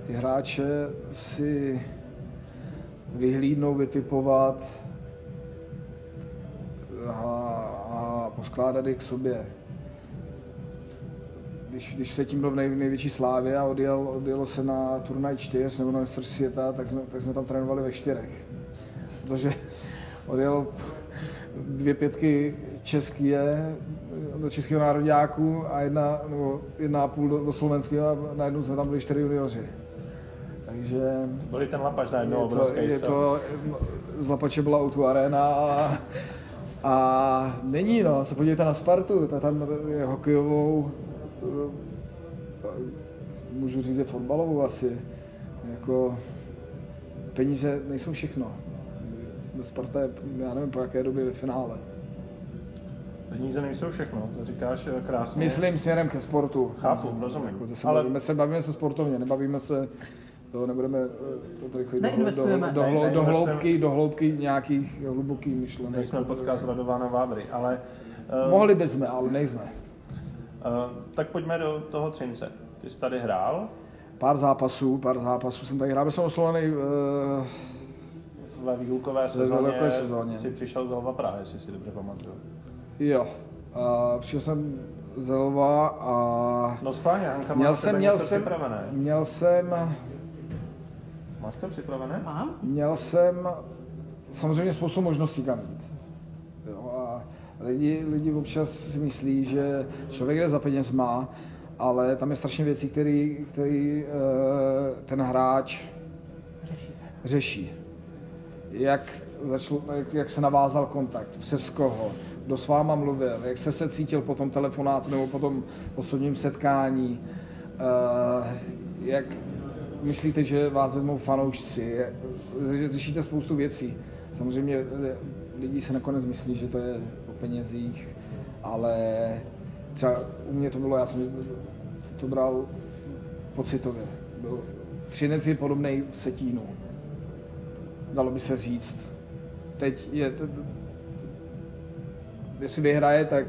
ty hráče si vyhlídnou, vytipovat a, a poskládat je k sobě. Když, když se tím byl v nej, největší slávě a odjel, odjelo se na turnaj čtyř nebo na mistrovství světa, tak jsme, tak jsme tam trénovali ve čtyřech. Protože odjel dvě pětky český do českého národňáku a jedna, nebo jedna a půl do, do slovenského a najednou jsme tam byli čtyři junioři. Takže Byli ten lapaž na je jednou to, obrovský je to, z Lapače byla Auto Arena a, a není no, se podívejte na Spartu, ta tam je hokejovou, eh, můžu říct, je fotbalovou asi, jako peníze nejsou všechno. Sparta je, já nevím, po jaké době ve finále. Peníze nejsou všechno, to říkáš eh, krásně. Myslím směrem ke sportu. Chápu, rozumím. Jako, zase Ale- bavíme, se, bavíme se sportovně, nebavíme se, to nebudeme eh, to tady chodit do, do, Neinvestujeme. do, do, do, hloubky, do hloubky nějakých hlubokých myšlenek. Nejsme podcast Radována Vávry, ale... eh, Mohli bychom, ale nejsme. eh, tak pojďme do toho Třince. Ty jsi tady hrál Pár zápasů, pár zápasů jsem tady hrál, byl jsem oslovený uh, ve výukové sezóně, výukové sezóně. jsi přišel z Lva Praha, jestli si dobře pamatuju. jo. Uh, přišel jsem z Lva a No schválně, Hanka má měl jsem, měl jsem, měl jsem, Máš to připravené? Mám? Měl jsem samozřejmě spoustu možností kam jít. Jo, a lidi, lidi občas si myslí, že člověk jde za peněz má, ale tam je strašně věcí, který, který eh, ten hráč řeší. Jak, začal, jak, jak se navázal kontakt, přes koho, kdo s váma mluvil, jak jste se cítil po tom telefonátu nebo po tom osobním setkání Uh, jak myslíte, že vás vezmou fanoušci? Řešíte spoustu věcí. Samozřejmě lidi se nakonec myslí, že to je o penězích, ale třeba u mě to bylo, já jsem to bral pocitově. Byl, Třinec je podobný Setínu. Dalo by se říct. Teď je, jestli vyhraje, tak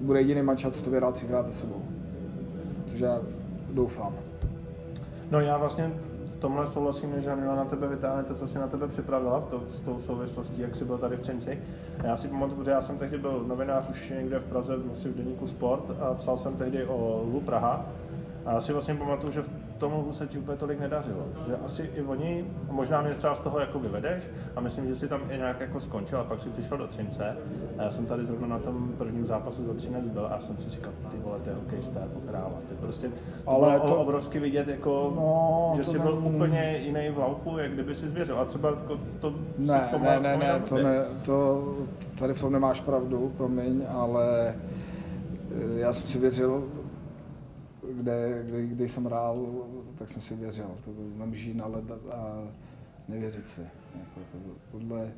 bude jediný mančat, co to vyhrál třikrát za sebou. Takže já doufám. No já vlastně v tomhle souhlasím, že měla na tebe vytáhne to, co si na tebe připravila v to, s tou souvislostí, jak jsi byl tady v Třinci. Já si pamatuju, že já jsem tehdy byl novinář už někde v Praze, asi v deníku Sport a psal jsem tehdy o Lvu Praha. A já si vlastně pamatuju, že v tomu se ti úplně tolik nedařilo. Že asi i oni, možná mě třeba z toho jako vyvedeš a myslím, že si tam i nějak jako skončil a pak si přišel do Třince a já jsem tady zrovna na tom prvním zápasu za Třinec byl a já jsem si říkal, ty vole, ty hokejista jako kráva. Ty prostě to Ale bylo to... obrovsky vidět, jako, no, že jsi byl není... úplně jiný v laufu, jak kdyby si zvěřil. A třeba jako to ne, ne, ne, ne, to, ne, to tady v tom nemáš pravdu, promiň, ale eh, já jsem si věřil kde, kde, kde jsem hrál, tak jsem si věřil. To nemůžu na led a nevěřit si. Jako to, tohle,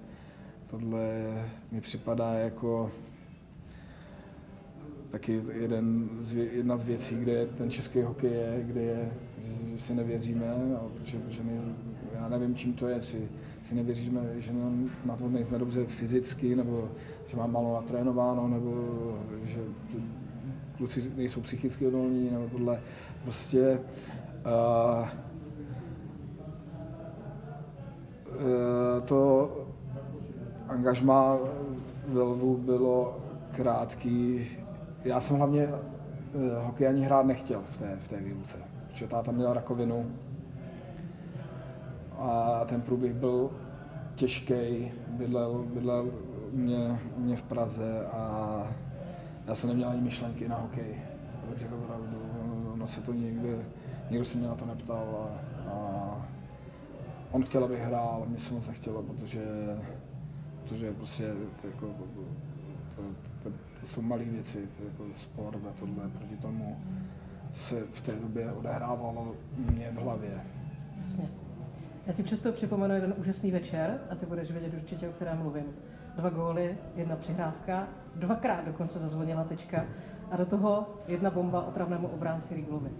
tohle mi připadá jako taky jeden z, jedna z věcí, kde ten český hokej je, kde je, že, že si nevěříme, a protože, protože ne, já nevím, čím to je, si, si nevěříme, že na to nejsme dobře fyzicky, nebo že mám málo natrénováno, nebo že kluci nejsou psychicky odolní, nebo tohle. Prostě uh, to angažma ve Lvu bylo krátký. Já jsem hlavně uh, hokej ani hrát nechtěl v té, v té výluce, protože táta měl rakovinu a ten průběh byl těžký, bydlel, bydlel mě, mě v Praze a já jsem neměl ani myšlenky na hokej, abych řekl pravdu. Ono se to někde, někdo se mě na to neptal a, a on chtěl, abych hrál, mě se moc nechtělo, protože, protože prostě to, jako, to, to, to, to jsou malé věci, to jako sport a tohle proti tomu, co se v té době odehrávalo mě v hlavě. Jasně. Já ti přesto připomenu jeden úžasný večer a ty budeš vědět určitě, o kterém mluvím dva góly, jedna přihrávka, dvakrát dokonce zazvonila tečka a do toho jedna bomba otravnému obránci Riglovi.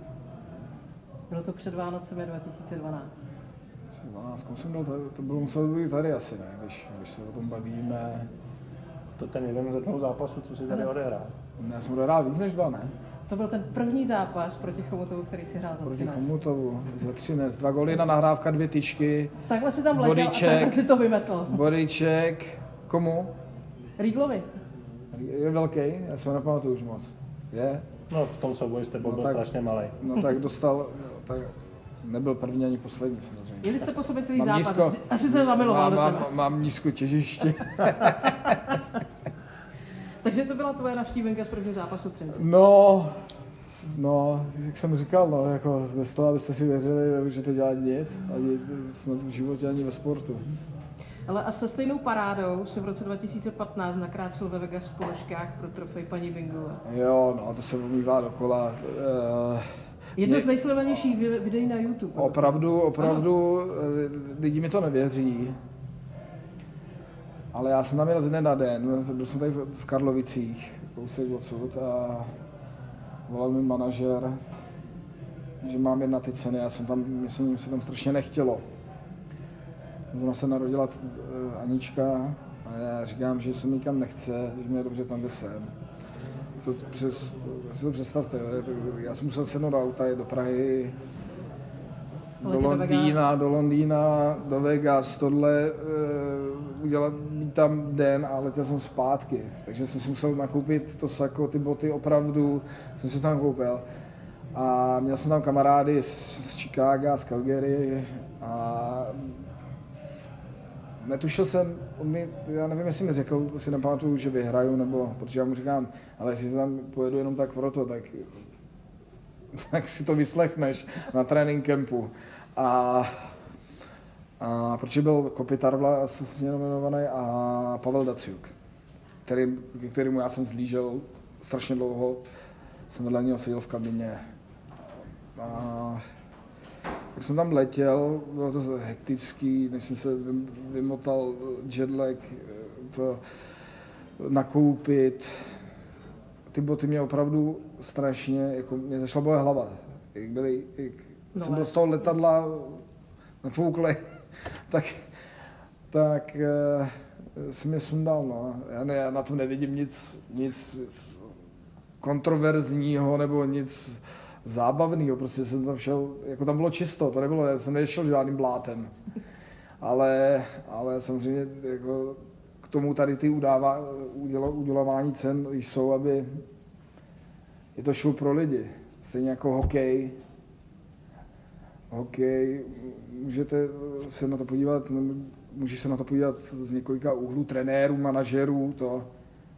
Bylo to před Vánocemi 2012. 12, jsem tady, to bylo muselo být tady asi, ne, když, když se o tom bavíme. To ten jeden ze dvou zápasů, co si tady odehrál. Já jsem odehrál víc než dva, ne? To byl ten první zápas proti Chomutovu, který si hrál za Proti 13. Chomutovu, za 13. Dva góly, jedna nahrávka, dvě tyčky. Takhle si tam letěl a takhle si to vymetl. Bodyček, Komu? Riglovi. Je velký? Já se ho nepamatuju už moc. Je? No v tom souboji jste byl no, tak, strašně malý. No tak dostal, tak nebyl první ani poslední samozřejmě. Jeli jste po sobě celý mám zápas, nízko, asi se zamiloval mám, mám, mám nízko těžiště. Takže to byla tvoje navštívenka z prvního zápasu v Třinci. No, No, jak jsem říkal, no, jako bez toho, abyste si věřili, nemůžete dělat nic, ani snad v životě, ani ve sportu. Ale a se stejnou parádou se v roce 2015 nakráčel ve Vegas v položkách pro trofej paní Bingové. Jo, no, to se umývá dokola. Uh, Jedno z nejsledovanějších videí na YouTube. Opravdu, opravdu, ano. Eh, lidi mi to nevěří. Ale já jsem tam jel z den na den, byl jsem tady v Karlovicích, kousek odsud a volal mi manažer, že mám jedna ty ceny, já jsem tam, myslím, se tam strašně nechtělo. Zrovna se narodila eh, Anička a já říkám, že se nikam nechce, že mě je dobře tam, kde jsem. To přes, si to představte, já jsem musel sednout do auta, do Prahy, do Londýna, do Londýna, do Vegas, tohle, uh, udělat, tam den a letěl jsem zpátky. Takže jsem si musel nakoupit to sako, ty boty opravdu, jsem si tam koupil. A měl jsem tam kamarády z, z Chicago, z Calgary a netušil jsem, on mi, já nevím, jestli mi řekl, si nepamatuju, že vyhraju, nebo, protože já mu říkám, ale jestli tam pojedu jenom tak proto, tak, tak si to vyslechneš na trénink campu. A, a protože byl Kopitar vlastně nominovaný a Pavel Daciuk, který, kterému já jsem zlížel strašně dlouho, jsem vedle něho seděl v kabině. A jak jsem tam letěl, bylo to hektický, než jsem se vym- vymotal jetlag, to nakoupit. Ty boty mě opravdu strašně, jako mě začala bolet hlava. Jak byly, jak No, jsem byl z toho letadla nafouklej, tak, tak eh, jsem je sundal. No. Já, ne, já na tom nevidím nic, nic kontroverzního nebo nic zábavného. Prostě jsem tam šel, jako tam bylo čisto, to nebylo, já jsem nešel žádným blátem. Ale, ale samozřejmě jako k tomu tady ty udává, udělo, udělování cen jsou, aby je to show pro lidi. Stejně jako hokej. Hokej, můžete se na to podívat, no, můžeš se na to podívat z několika úhlů trenérů, manažerů, to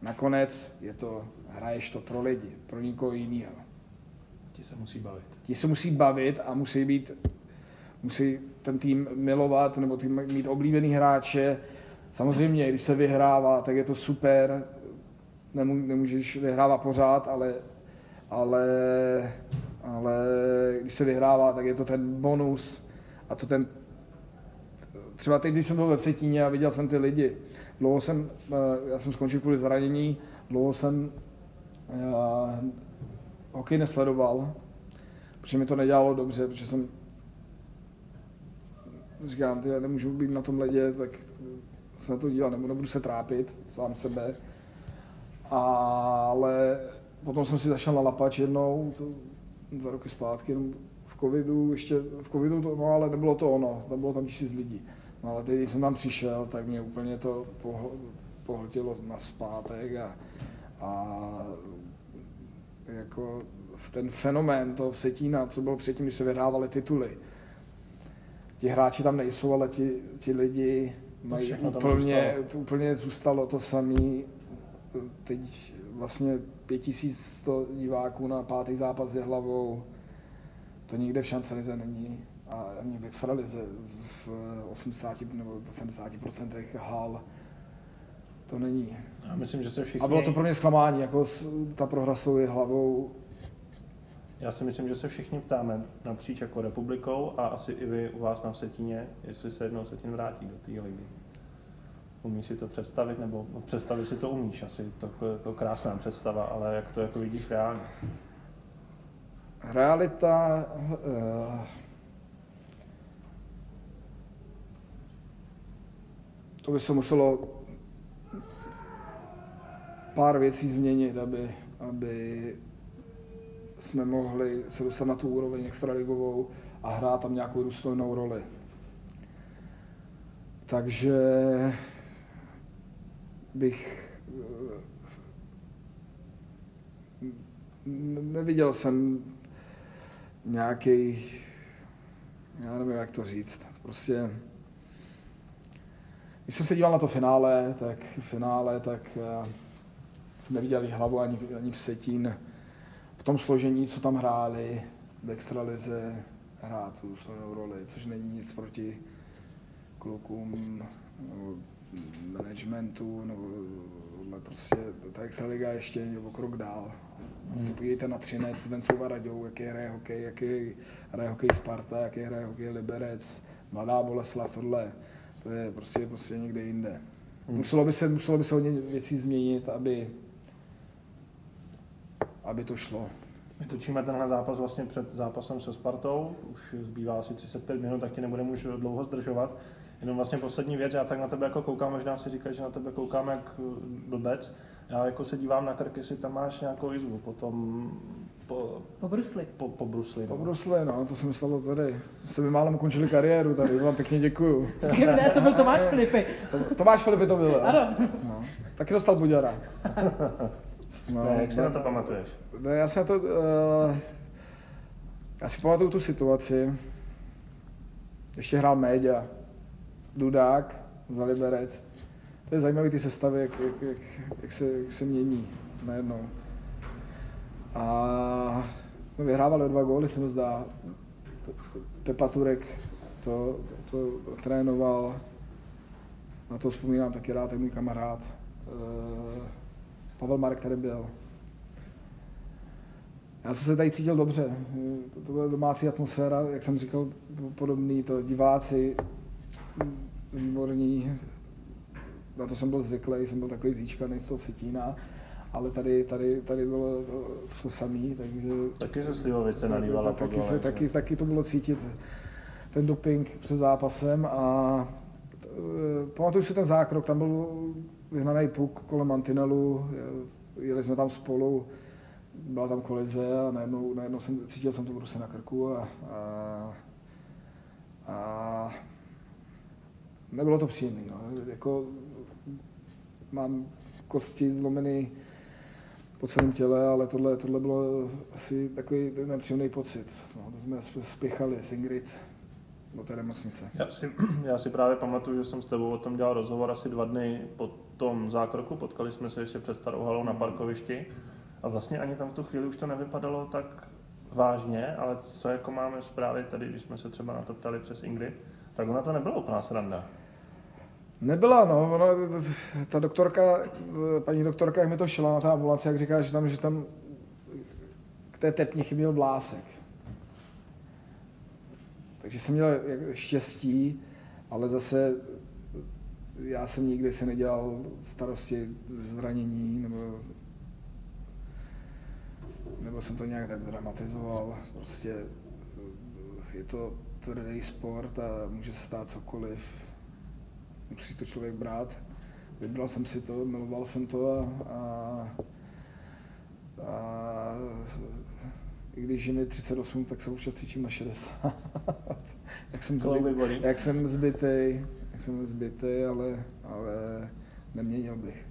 nakonec je to, hraješ to pro lidi, pro nikoho jiného. Ti se musí bavit. Ti se musí bavit a musí být, musí ten tým milovat nebo tým mít oblíbený hráče. Samozřejmě, když se vyhrává, tak je to super. Nemů, nemůžeš vyhrávat pořád, ale, ale, ale když se vyhrává, tak je to ten bonus a to ten třeba teď, když jsem byl ve Vsetíně a viděl jsem ty lidi, dlouho jsem, eh, já jsem skončil kvůli zranění, dlouho jsem uh, hokej nesledoval, protože mi to nedělalo dobře, protože jsem říkám, ty, já nemůžu být na tom ledě, tak se na to dívat, nebo nebudu se trápit sám sebe. Ale potom jsem si zašel na lapač jednou, to dva roky zpátky, v covidu, ještě v covidu, to, no ale nebylo to ono, tam bylo tam tisíc lidí. No ale když jsem tam přišel, tak mě úplně to pohltilo na zpátek a, a jako v ten fenomén toho Vsetína, co bylo předtím, když se vyhrávaly tituly. Ti hráči tam nejsou, ale ti, ti lidi mají úplně, zůstalo. to úplně zůstalo to samé. Teď vlastně 5100 diváků na pátý zápas je hlavou. To nikde v šancelize není. A ani v extralize v 80 nebo 70% hal to není. Já myslím, že se všichni... A bylo to pro mě zklamání, jako ta prohra s hlavou. Já si myslím, že se všichni ptáme napříč jako republikou a asi i vy u vás na Vsetíně, jestli se jednou Vsetín vrátí do té ligy. Umíš si to představit, nebo no, představit si to umíš, asi to jako, jako krásná představa, ale jak to jako vidíš reálně? Realita... Uh, to by se muselo pár věcí změnit, aby, aby jsme mohli se dostat na tu úroveň extraligovou a hrát tam nějakou důstojnou roli. Takže bych eh, neviděl jsem nějaký, já nevím, jak to říct, prostě, když jsem se díval na to finále, tak finále, tak eh, jsem neviděl jí hlavu ani, ani v setín v tom složení, co tam hráli v extralize, hrát tu důstojnou roli, což není nic proti klukům nebo managementu, nebo ale prostě ta extraliga je ještě o krok dál. Si podívejte na Třinec s Vencou Varaďou, jaký hraje hokej, jaký hraje hokej Sparta, jaký hraje hokej Liberec, Mladá Boleslav, tohle. To je prostě, prostě někde jinde. Muselo by se, muselo by se hodně věcí změnit, aby, aby to šlo. My točíme tenhle zápas vlastně před zápasem se Spartou, už zbývá asi 35 minut, tak ti nebudeme už dlouho zdržovat. Jenom vlastně poslední věc, já tak na tebe jako koukám, možná si říkáš, že na tebe koukám jak eh, blbec. Já jako se dívám na krk, jestli tam máš nějakou jizvu, potom po, Po Brusli. po, po Brusli. Po No. Brusle, no, to se mi stalo tady. Jste mi málem ukončili kariéru tady, vám pěkně děkuju. Ne, to byl Tomáš Filipy. To- Tomáš Filipy to byl, jo? Ano. No. Taky dostal Buďara. No, Ne, jak si na to pamatuješ? Ne, já si na to... Uh, já si pamatuju tu situaci. Ještě hrál Méďa. Dudák za Liberec. To je zajímavé ty sestavy, jak, jak, jak, jak, se, jak se mění najednou. A no, vyhrávali o dva góly, se mi zdá. Pepa Turek to, to trénoval. Na to vzpomínám taky rád, jak můj kamarád. Eh, Pavel Marek tady byl. Já jsem se tady cítil dobře. To, to byla domácí atmosféra, jak jsem říkal, podobný, to diváci, výborní, na to jsem byl zvyklý, jsem byl takový zíčkaný z toho Vsetína, ale tady, tady, tady bylo to, to samé, takže... Taky se Slivovice nalívala taky, se, taky, taky to bylo cítit ten doping před zápasem a e, pamatuju si ten zákrok, tam byl vyhnaný puk kolem mantinelu, jeli jsme tam spolu, byla tam kolize a najednou, najednou jsem, cítil jsem to prostě na krku a, a, a nebylo to příjemné. No. Jako, mám kosti zlomený po celém těle, ale tohle, tohle bylo asi takový nepříjemný pocit. No, to jsme spěchali s Ingrid do té nemocnice. Já si, já si právě pamatuju, že jsem s tebou o tom dělal rozhovor asi dva dny po tom zákroku. Potkali jsme se ještě před starou halou na parkovišti a vlastně ani tam v tu chvíli už to nevypadalo tak vážně, ale co jako máme zprávy tady, když jsme se třeba na to ptali přes Ingrid, tak ona to nebyla úplná sranda. Nebyla, no. Ona, ta doktorka, paní doktorka, jak mi to šla na té ambulanci, jak říká, že tam, že tam k té tepni chyběl vlásek. Takže jsem měl štěstí, ale zase já jsem nikdy si nedělal starosti zranění, nebo, nebo jsem to nějak dramatizoval. Prostě je to tvrdý sport a může se stát cokoliv musí to člověk brát. Vybral jsem si to, miloval jsem to a, a, a i když je mi 38, tak se občas cítím na 60. jak, jsem zbyt, jak jsem zbytej, jsem zbytej, ale, ale neměnil bych.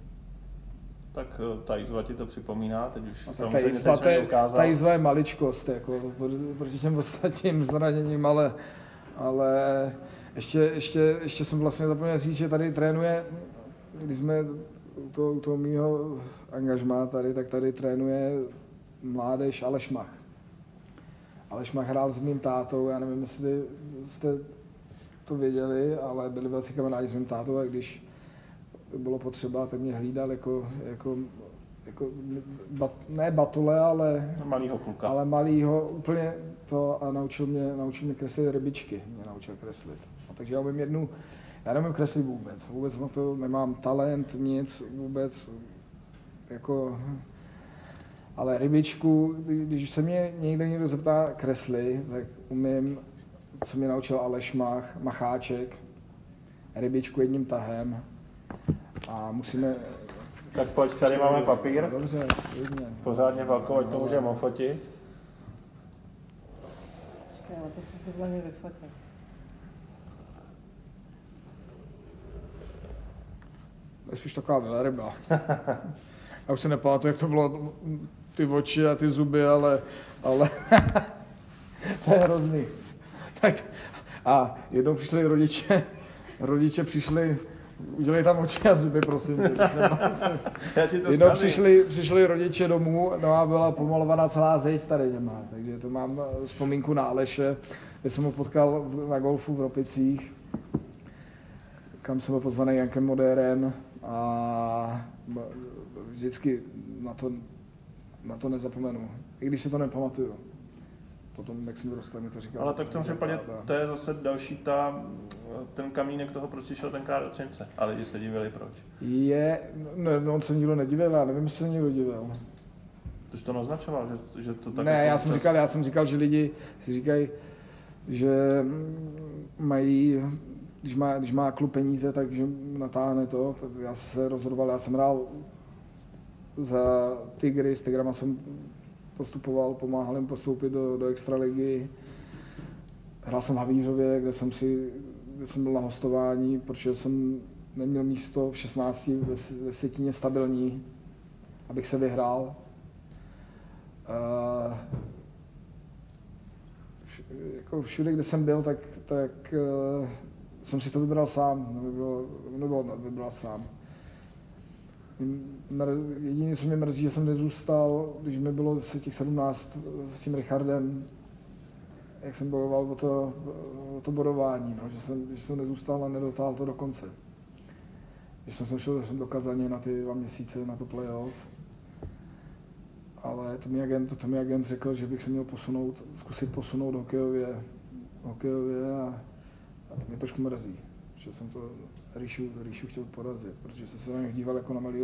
Tak eh, ta jízva ti to připomíná, teď už a samozřejmě ta jízva, teď ukázal. Ta jízva je maličkost, jako, proti těm ostatním zraněním, ale, ale ještě, ještě, ještě jsem vlastně zapomněl říct, že tady trénuje, když jsme u toho, u toho mýho angažmá tady, tak tady trénuje mládež Aleš Mach. Aleš Mach hrál s mým tátou, já nevím, jestli jste to věděli, ale byli velcí kamarádi s mým tátou a když bylo potřeba, tak mě hlídal jako, jako, jako bat, ne batule, ale, malýho kluka. ale malýho, úplně to a naučil mě, naučil mě kreslit rybičky, mě naučil kreslit. Takže já umím jednu, já nemám kreslit vůbec, vůbec na to nemám talent, nic, vůbec, jako, ale rybičku, když se mě někdo někdo zeptá kresly, tak umím, co mě naučil Aleš Mach, Macháček, rybičku jedním tahem a musíme... Tak pojď, tady máme papír. Dobře, jedně. Pořádně velkou, ať to můžeme ofotit. Počkej, ale ty jsi to vyfotil. je spíš taková velryba. Já už se nepamatuju, jak to bylo ty oči a ty zuby, ale, ale to je hrozný. Tak, a jednou přišli rodiče, rodiče přišli, udělej tam oči a zuby, prosím. Já ti to jednou přišli, přišli rodiče domů, no a byla pomalovaná celá zeď tady těma, takže to mám vzpomínku na Aleše, kde jsem ho potkal na golfu v Ropicích, kam jsem byl pozvaný Jankem Modérem, a vždycky na to, na to nezapomenu, i když si to nepamatuju. Potom, jak jsem vyrostl, mi to říkal. Ale tak v tom případě to je zase další ta, ten kamínek toho, proč šel tenkrát do Třince. A lidi se divili, proč. Je, ne, no, on se nikdo nedivil, já nevím, jestli se někdo divil. Ty jsi to naznačoval, že, že to tak... Ne, jako já jsem, říkal, já jsem říkal, že lidi si říkají, že mají když má, když má klub peníze, takže natáhne to. Tak já se rozhodoval, já jsem hrál za Tigry, s Tigrama jsem postupoval, pomáhal jim postoupit do, do extraligy. Hrál jsem v Havířově, kde jsem, si, kde jsem byl na hostování, protože jsem neměl místo v 16 ve, Vsetíně stabilní, abych se vyhrál. Uh, jako všude, kde jsem byl, tak, tak uh, jsem si to vybral sám, nebo, nebo vybral sám. Jediné, co mě mrzí, že jsem nezůstal, když mi bylo se těch 17 s tím Richardem, jak jsem bojoval o to, o to bodování, no, že, jsem, že jsem nezůstal a nedotáhl to do konce. Když jsem šel jsem do Kazaně na ty dva měsíce, na to playoff. ale to mi agent, to mi agent řekl, že bych se měl posunout, zkusit posunout hokejově, hokejově a, a to mě trošku mrzí, že jsem to Ríšu, Ríšu chtěl porazit, protože jsem se na něj díval jako na malý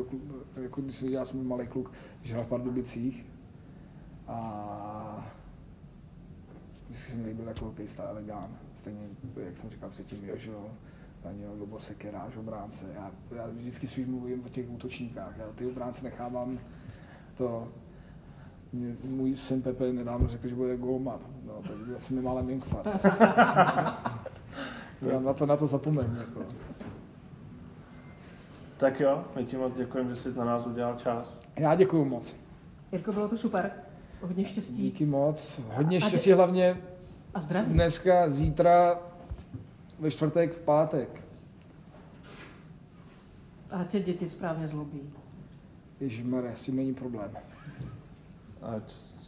jako když se dělal jsem malý kluk, že hrál v Pardubicích a se mi líbil jako hokejista elegán, stejně, jak jsem říkal předtím, Jožo, Daniel Lubo Sekeráš, obránce. Já, já vždycky svým mluvím o těch útočníkách. Já ty obránce nechávám to. Mě, můj syn Pepe nedávno řekl, že bude golman. No, tak já jsem mi málem infarkt. já na to, na to zapomeň. Jako. Tak jo, my ti moc děkujeme, že jsi na nás udělal čas. Já děkuju moc. Jirko, bylo to super. Hodně štěstí. Díky moc. Hodně štěstí hlavně A zdraví. dneska, zítra, ve čtvrtek, v pátek. A tě děti správně zlobí. Ježišmarja, s tím není problém. A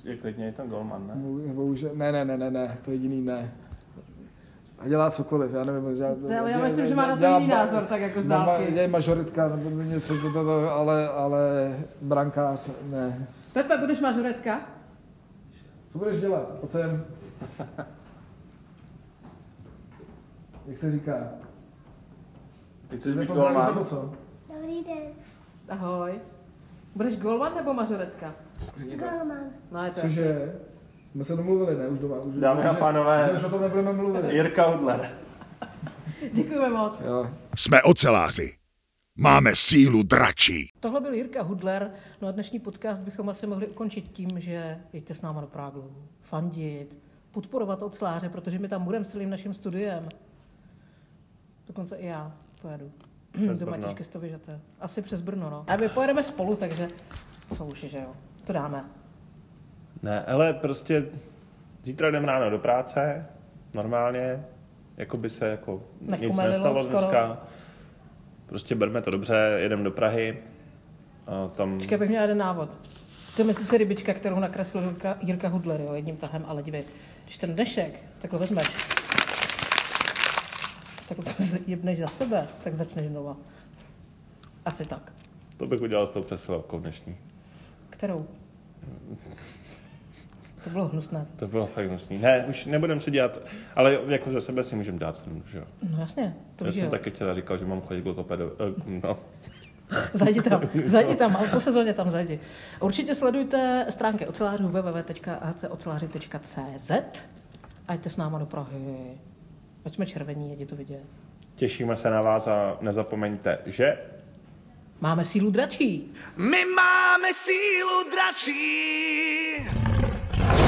je klidně i ten golman, ne? Bohu- Bohužel, ne, ne, ne, ne, ne, to jediný ne. A dělá cokoliv, já nevím. Já, Ale já myslím, že má na to jiný názor, tak jako z dálky. Dělá mažoretka nebo něco, to, to, to, ale, ale brankář, ne. Pepe, budeš mažoretka? Co budeš dělat? Pojď sem. Jak se říká? Chceš být golman? co? Dobrý den, Ahoj. Budeš golman nebo mažoretka? Golman. No, je to Cože? My se domluvili, ne? Už doma. Už, Dámy a pánové. Že už o tom nebudeme mluvit. Jirka Hudler. Děkujeme moc. Jo. Jsme oceláři. Máme sílu dračí. Tohle byl Jirka Hudler. No a dnešní podcast bychom asi mohli ukončit tím, že jeďte s náma do Práglu, fandit, podporovat oceláře, protože my tam budeme s celým naším studiem. Dokonce i já pojedu. Přes do. Matičky Stovyžaté. Asi přes Brno, no. A my pojedeme spolu, takže co už, že jo. To dáme. Ne, ale prostě zítra jdem ráno do práce, normálně, jako by se jako nic nestalo skoro. dneska. Prostě berme to dobře, jedeme do Prahy. A tam... Počkej, abych měl jeden návod. To je sice rybička, kterou nakreslil Jirka, Jirka Hudler, jo, jedním tahem, ale dívej, když ten dnešek takhle vezmeš, tak to jebneš za sebe, tak začneš znova. Asi tak. To bych udělal s tou přesilovkou dnešní. Kterou? To bylo hnusné. To bylo fakt hnusný. Ne, už nebudem si dělat, ale jako ze sebe si můžeme dát stranu, že jo. No jasně, to Já jsem jo. taky včera říkal, že mám chodit k eh, No, Zajdi tam, zajdi tam, ale po sezóně tam zajdi. Určitě sledujte stránky ocelářů www.hcoceláři.cz a jděte s náma do Prahy. Ať jsme červení, je to vidět. těšíme se na vás a nezapomeňte, že Máme sílu dračí. My máme sílu dračí. Yeah.